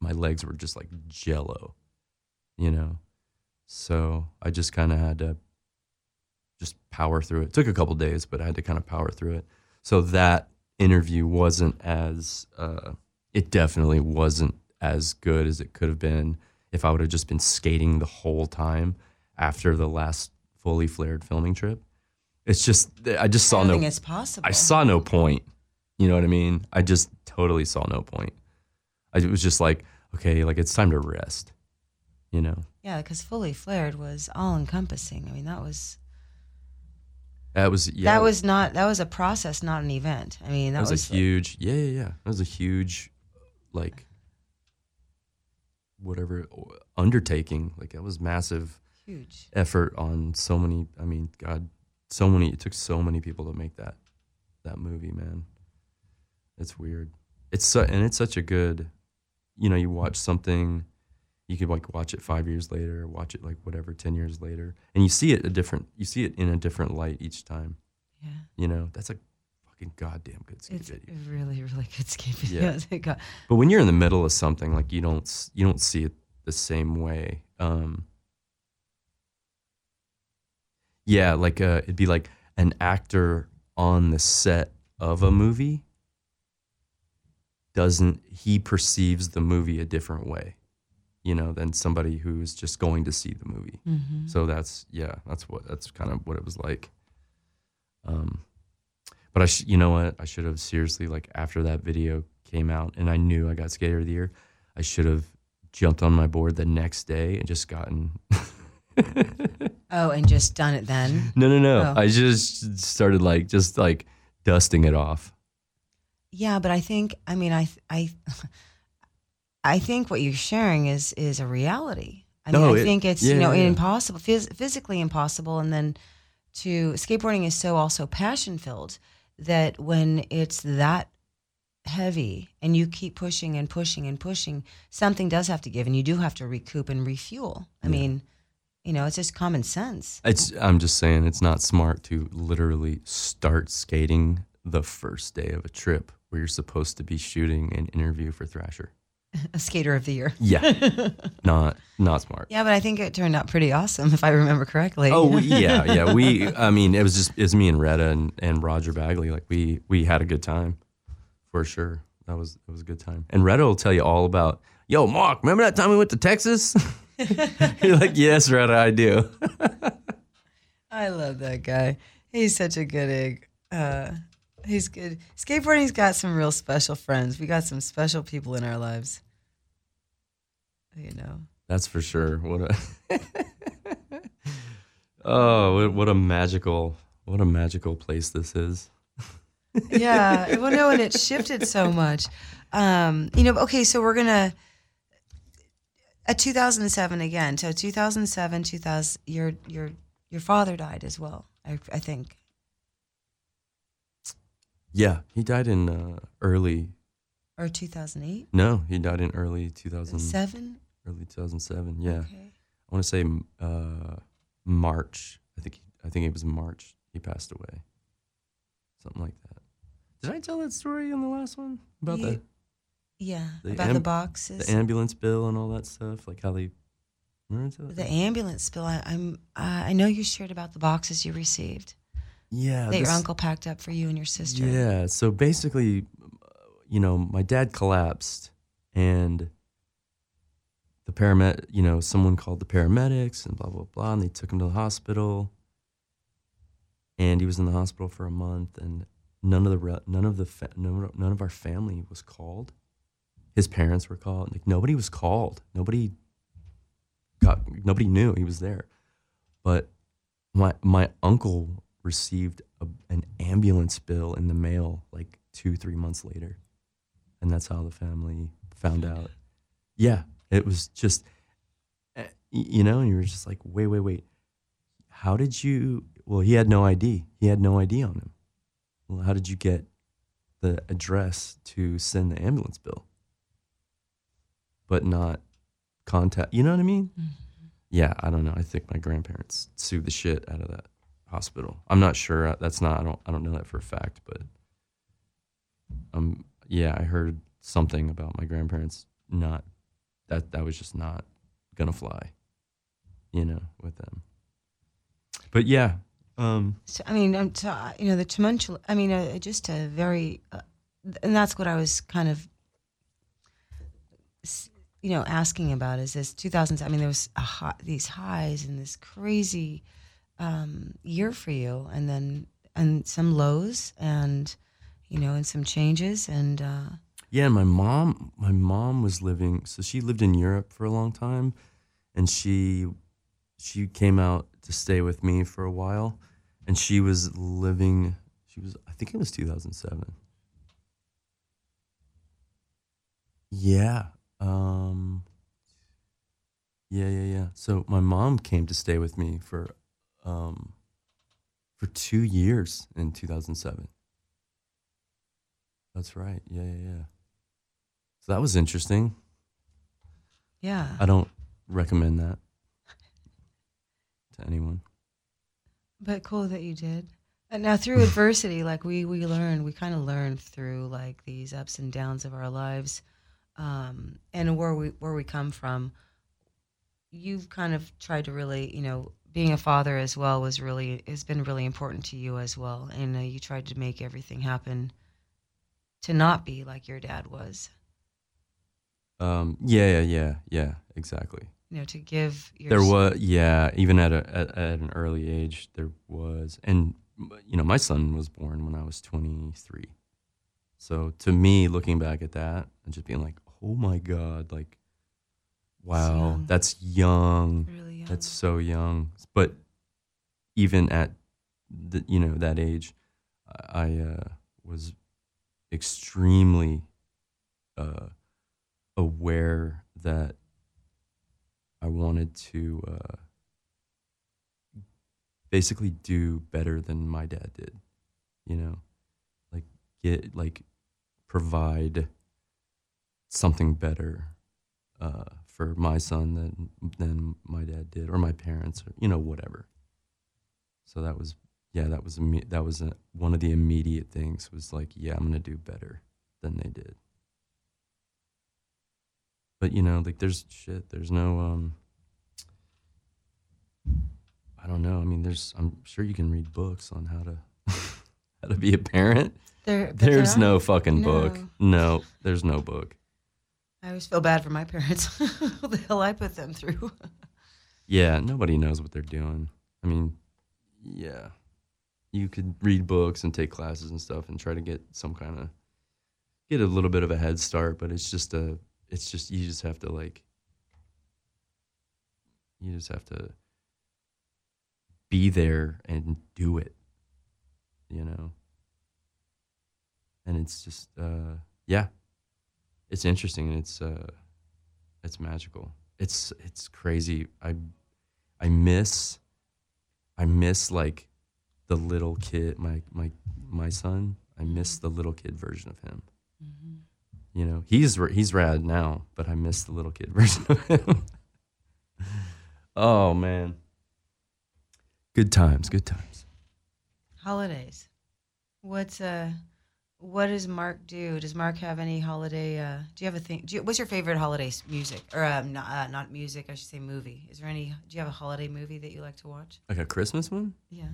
my legs were just like jello, you know. So I just kind of had to just power through it. Took a couple days, but I had to kind of power through it. So that interview wasn't as uh, it definitely wasn't as good as it could have been if I would have just been skating the whole time after the last fully flared filming trip. It's just I just saw I no think it's possible. I saw no point. You know what I mean? I just totally saw no point. I, it was just like, okay, like it's time to rest. You know? Yeah, because fully flared was all encompassing. I mean, that was That was yeah. that was not that was a process, not an event. I mean, that, that was, a huge yeah yeah yeah that was a huge like whatever undertaking like that was massive huge. effort on so many i mean god so many it took so many people to make that that movie man it's weird it's so and it's such a good you know you watch something you could like watch it five years later watch it like whatever 10 years later and you see it a different you see it in a different light each time Yeah. you know that's a fucking goddamn good skate It's video a really, really good skate video. It got- But when you're in the middle of something, like you don't you don't see it the same way. Um, yeah, like uh, it'd be like an actor on the set of a movie doesn't he perceives the movie a different way, you know, than somebody who's just going to see the movie. Mhm. So that's yeah, that's what that's kind of what it was like. Um, but I, sh- you know what, I should have seriously like after that video came out and I knew I got Skater of the Year, I should have jumped on my board the next day and just gotten. Oh, and just done it then. no, no, no. Oh. I just started like just like dusting it off. Yeah, but I think I mean I I I think what you're sharing is is a reality. I No, mean, I it- think it's yeah, you know yeah, yeah. impossible, phys- physically impossible, and then to skateboarding is so also passion filled that when it's that heavy and you keep pushing and pushing and pushing, something does have to give, and you do have to recoup and refuel. I mean, you know, it's just common sense. It's I'm just saying it's not smart to literally start skating the first day of a trip where you're supposed to be shooting an interview for Thrasher. A skater of the year. Yeah, not not smart. Yeah, but I think it turned out pretty awesome if I remember correctly. Oh we- yeah, yeah. We, I mean, it was just it was me and Reda and, and Roger Bagley. Like we we had a good time, for sure. That was it was a good time. And Reda will tell you all about. Yo, Mark, remember that time we went to Texas? You're like, yes, Reda, I do. I love that guy. He's such a good egg. Uh, he's good. Skateboarding's got some real special friends. We got some special people in our lives. You know. That's for sure. What a oh, what- what a magical what a magical place this is. Yeah. well, no, and it shifted so much. Um, you know. Okay, so we're gonna. Uh, 2007 again. So 2007, 2000. Your your your father died as well. I, I think. Yeah, he died in uh, early. Or 2008. No, he died in early 2007. Early 2007. Yeah, Okay. I want to say uh, March. I think I think it was March. He passed away. Something like that. Did I tell that story in the last one about You- the Yeah. The about am- the boxes. the ambulance bill and all that stuff? Like how they. Remember I told The ambulance bill. I, I'm. Uh, I know you shared about the boxes you received yeah, that your uncle packed up for you and your sister. Yeah. So basically, uh, you know, my dad collapsed and the paramed, you know, someone called the paramedics and blah, blah, blah. And they took him to the hospital. And he was in the hospital for a month and none of the, none of the, fa- none of our family was called. His parents were called. Like nobody was called. Nobody got, nobody knew he was there. But my, my uncle received a, an ambulance bill in the mail like two, three months later. And that's how the family found out. Yeah, it was just, eh, you know, and you were just like, wait, wait, wait. How did you? Well, he had no ID. He had no ID on him. Well, how did you get the address to send the ambulance bill? But not contact. You know what I mean? Yeah, I don't know. I think my grandparents sued the shit out of that hospital. I'm not sure. That's not. I don't. I don't know that for a fact, but um, yeah, I heard something about my grandparents not that that was just not gonna fly, you know, with them. But yeah, um, So, I mean, I'm t- you know, the tumultuous. I mean, uh, just a very, uh, and that's what I was kind of, you know, asking about is this 2000s. I mean, there was these highs and this crazy um, year for you, and then and some lows, and you know, and some changes, and uh, Yeah, my mom, my mom was living. So she lived in Europe for a long time, and she she came out to stay with me for a while, and she was living. She was, I think it was two thousand seven. Yeah. Um. Yeah, yeah, yeah. So my mom came to stay with me for, um, for two years in two thousand seven. That's right. Yeah, yeah, yeah. So that was interesting. yeah, I don't recommend that to anyone. But cool that you did. And now through adversity, like we we learn, we kind of learn through like these ups and downs of our lives, um, and where we where we come from. You've kind of tried to really, you know, being a father as well was really has been really important to you as well, and uh, you tried to make everything happen to not be like your dad was. Um, yeah, yeah, yeah, yeah, exactly. You know, to give your There was, yeah, even at a at, at an early age, there was, and you know, my son was born when I was 23. So to me, looking back at that and just being like, oh my god, like, wow, young. that's young. really young. That's so young. But even at the you know that age, I I, uh, was extremely uh, aware that I wanted to uh, basically do better than my dad did. You know, like get like provide something better uh, for my son than than my dad did, or my parents, or you know whatever. So that was yeah, that was that was a, one of the immediate things was like yeah, I'm gonna do better than they did. But you know, like there's shit. There's no um. I don't know. I mean, there's. I'm sure you can read books on how to how to be a parent. There- but there There's no fucking book. No. No, there's no book. I always feel bad for my parents. what the hell I put them through. Yeah, nobody knows what they're doing. I mean, yeah, you could read books and take classes and stuff and try to get some kind of get a little bit of a head start, but it's just a, it's just you just have to like, you just have to be there and do it, you know. And it's just, uh, yeah, it's interesting and it's, uh, it's magical. it's it's crazy. I I miss I miss like the little kid my my my son. I miss the little kid version of him. You know, he's r- he's rad now, but I miss the little kid version of him. oh man. Good times, good times. Holidays. What's uh, what does Mark do? Does Mark have any holiday? Uh, do you have a thing? Do you, what's your favorite holiday music or um, not uh, not music? I should say movie. Is there any? Do you have a holiday movie that you like to watch? Like a Christmas one? Yeah.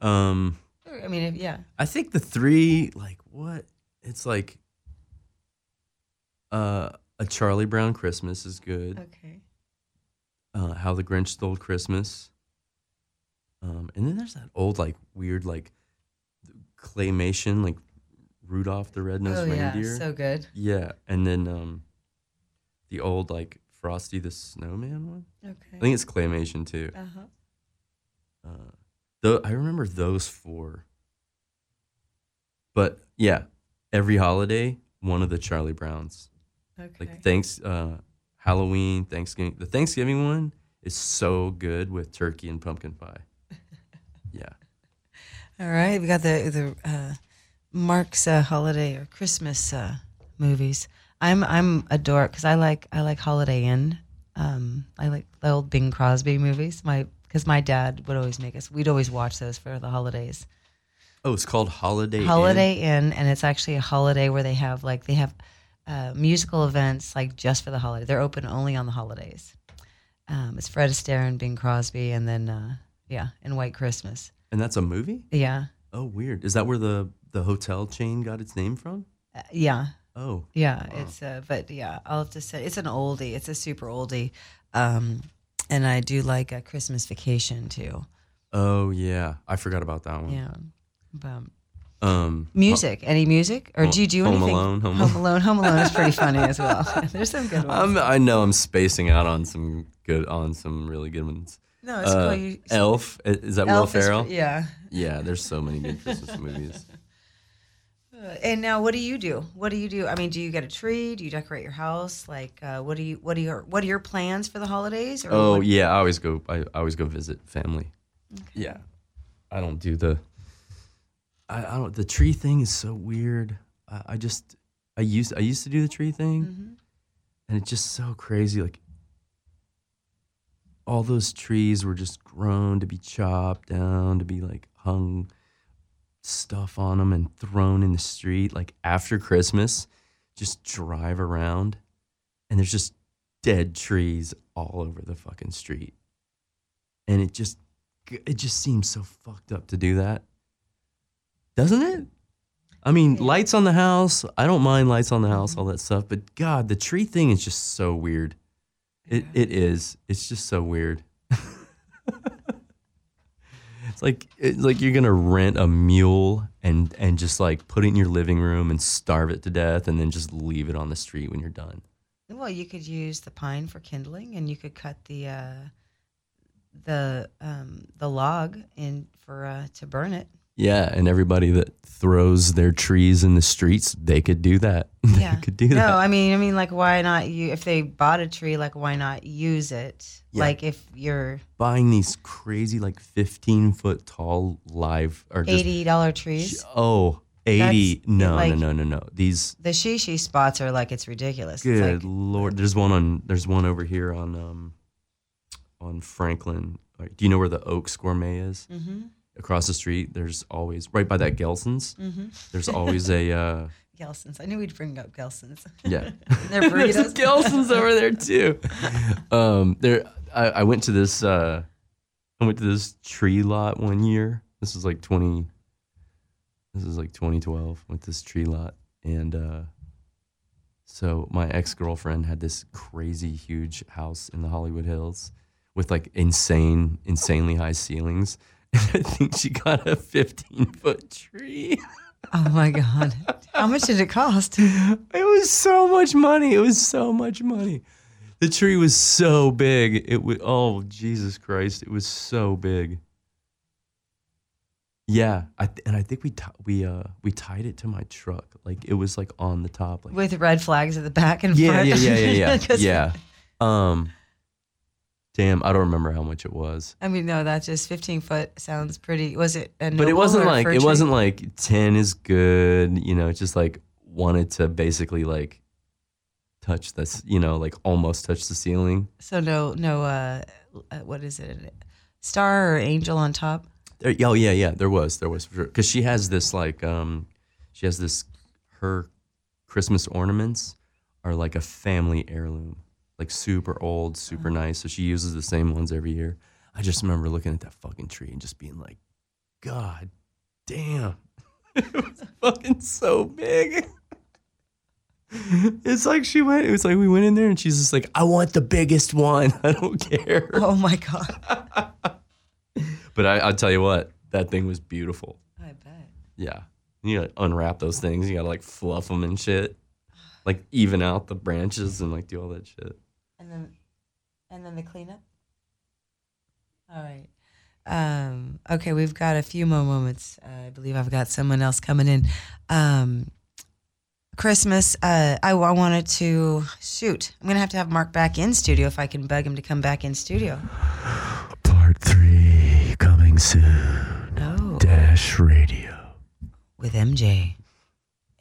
Um I mean, if, yeah. I think the three, like what? It's like uh, a Charlie Brown Christmas is good. Okay. Uh, How the Grinch Stole Christmas. Um, and then there's that old, like weird, like claymation, like Rudolph the Red-Nosed oh yeah, Reindeer. so good. yeah, and then um, the old like Frosty the Snowman one. Okay. I think it's claymation too. Uh huh. Uh, though I remember those four. But yeah, every holiday, one of the Charlie Browns. Okay. Like thanks, uh, Halloween, Thanksgiving. The Thanksgiving one is so good with turkey and pumpkin pie. Yeah. All right, we got the the uh, Mark's uh, holiday or Christmas uh, movies. I'm I'm a dork because I like I like Holiday Inn. Um, I like the old Bing Crosby movies. My because my dad would always make us. We'd always watch those for the holidays. Oh, it's called Holiday. Inn? Holiday Inn, and it's actually a holiday where they have like they have uh, musical events like just for the holiday. They're open only on the holidays. Um, it's Fred Astaire and Bing Crosby, and then uh, yeah, and White Christmas. And that's a movie? Yeah, Oh, weird. Is that where the, the hotel chain got its name from? uh, yeah. Oh, Yeah, it's uh, but yeah, I'll have to say it's an oldie. It's a super oldie, um, and I do like a Christmas Vacation too. oh yeah. I forgot about that one. Yeah, but Um, music. Any music, or do you do Home anything? Alone, Home Home Alone. Home Alone is pretty funny as well. There's some good ones. I'm, I know I'm spacing out on some good on some really good ones. No, it's Uh, cool. You, Elf is that Will Elf is- Ferrell? yeah. Yeah, there's so many good Christmas movies. Uh, And now, what do you do? What do you do? I mean, do you get a tree? Do you decorate your house? Like, uh, what do you? What are your? What are your plans for the holidays? Or Oh what- yeah, I always go. I, I always go visit family. Yeah, I don't do the. I, I don't. The tree thing is so weird. I, I just. I used. I used to do the tree thing, Mhm. and it's just so crazy. Like all those trees were just grown to be chopped down to be like hung stuff on them and thrown in the street like after christmas just drive around and there's just dead trees all over the fucking street. And it just it just seems so fucked up to do that. Doesn't it? I mean lights on the house i don't mind lights on the house mm-hmm. all that stuff but god the tree thing is just so weird it, it is. It's just so weird. It's like it's like you're gonna rent a mule and and just like put it in your living room and starve it to death and then just leave it on the street when you're done. Well, you could use the pine for kindling, and you could cut the uh, the um, the log in for uh, to burn it. Yeah, and everybody that throws their trees in the streets, they could do that. Yeah, they could do No, that. No, I mean, I mean, like, why not? You if they bought a tree, like, why not use it? Yeah. Like, if you're Buying these crazy, like 15 foot tall live or just, eighty dollar trees, oh, 80. That's No, like- no, no, no, no. These, the shishi spots are like it's ridiculous. good It's like, lord. There's one on, there's one over here on, um, on Franklin. Do you know where the Oaks Gourmet is? mm-hmm, Across the street, there's always, right by that Gelson's, mm-hmm. there's always a, uh, Gelson's. I knew we'd bring up Gelson's. Yeah. Their There's burritos. Gelson's over there too. Um, there, I, I went to this. Uh, I went to this tree lot one year. This was like twenty. This is like 2012. Went to this tree lot, and uh, so my ex girlfriend had this crazy huge house in the Hollywood Hills with like insane, insanely high ceilings. I think she got a 15 foot tree. oh my god! How much did it cost? It was so much money. It was so much money. The tree was so big. It was oh Jesus Christ! It was so big. Yeah, I th- and I think we ti we uh we tied it to my truck. Like it was like on the top. Like With red flags at the back and yeah, front. yeah, yeah, yeah, yeah, yeah. Um, Damn, I don't remember how much it was. I mean, no, that just 15 foot sounds pretty. Was it? A But it wasn't like it wasn't like 10 is good, you know, just like wanted to basically like touch this, you know, like almost touch the ceiling. So no, no. Uh, uh, what is it? Star or angel on top? There, oh yeah, yeah, there was, there was for sure. Because she has this like, um, she has this, her Christmas ornaments are like a family heirloom, like super old, super uh-huh. nice. So she uses the same ones every year. I just remember looking at that fucking tree and just being like, God damn, it was fucking so big. It's like she went. It was like we went in there and she's just like, "I want the biggest one. I don't care." Oh my god! But I, I'll tell you what, that thing was beautiful. I bet. Yeah. You gotta unwrap those things. You gotta like fluff them and shit. Like even out the branches and like do all that shit. And then, and then the cleanup. All right. Um, okay, we've got a few more moments. Uh, I believe I've got someone else coming in. Um, Christmas. Uh, I, I wanted to shoot. I'm gonna have to have Mark back in studio if I can bug him to come back in studio. Part three coming soon. Oh, Dash Radio. with MJ.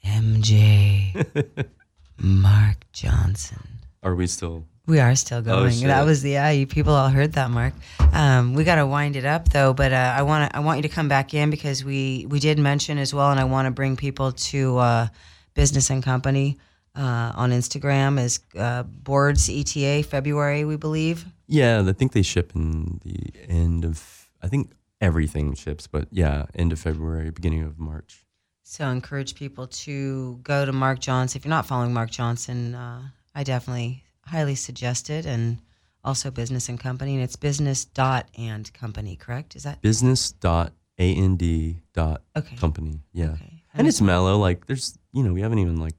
MJ. Mark Johnson. Are we still We are still going. shit. that was the yeah. People all heard that, Mark. Um, we got to wind it up though. But uh, I want I want you to come back in because we we did mention as well, and I want to bring people to uh, Business and Company uh, on Instagram as uh, boards ETA February, we believe. Yeah, I think they ship in the end of I think everything ships, but yeah, end of February, beginning of March. So encourage people to go to Mark Johnson. If you're not following Mark Johnson, uh, I definitely highly suggested. And also Business and Company, and it's business dot and company, correct? Is that Business dot A N D dot okay? company. Yeah. Okay. And it's mellow. Like there's you know, we haven't even like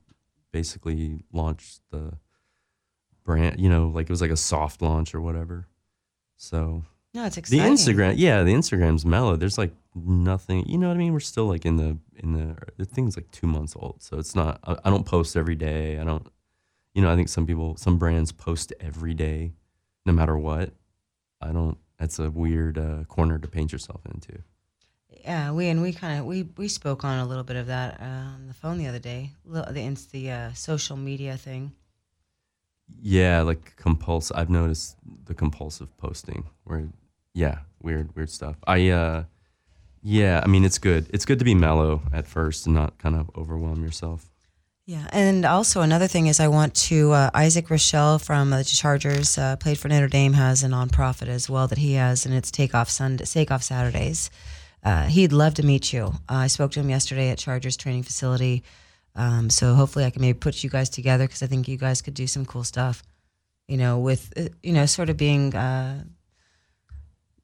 basically launched the brand you know, like it was like a soft launch or whatever. So no, it's exciting the. Instagram yeah, the Instagram's mellow. There's like nothing you know what I mean? We're still like in the in the the thing's like two months old. So it's not I, I don't post every day. I don't you know, I think some people some brands post every day, no matter what. I don't that's a weird uh, corner to paint yourself into. Yeah, we and we kind of we we spoke on a little bit of that uh, on the phone the other day. The it's the uh, social media thing. Yeah, like compulsive. I've noticed the compulsive posting where, yeah, weird, weird stuff. I, uh, yeah, I mean, it's good. It's good to be mellow at first and not kind of overwhelm yourself. Yeah, and also another thing is I want to uh, Isaac Rochell from the Chargers uh, played for Notre Dame has a nonprofit as well that he has, and it's Takeoff Sunday, Takeoff Saturdays. Uh, he'd love to meet you. Uh, I spoke to him yesterday at Chargers training facility, um, so hopefully I can maybe put you guys together because I think you guys could do some cool stuff. You know, with uh, you know, sort of being uh,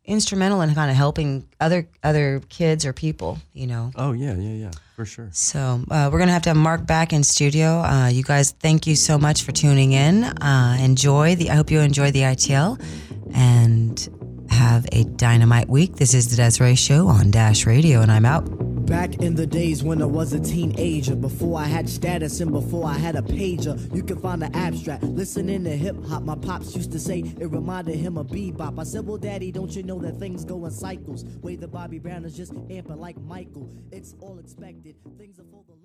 instrumental in kind of helping other other kids or people. You know, Oh yeah, yeah, yeah, for sure. so uh, we're gonna have to have Mark back in studio. Uh, you guys, thank you so much for tuning in. Uh, enjoy the. I hope you enjoy the ITL, and have a dynamite week. This is the Desiree Show on Dash Radio, and I'm out. Back in the days when I was a teenager, before I had status and before I had a pager, you can find the abstract. Listening to hip hop, my pops used to say it reminded him of bebop. I said, Well, daddy, don't you know that things go in cycles? Way the Bobby Brown is just amping like Michael. It's all expected. Things are full.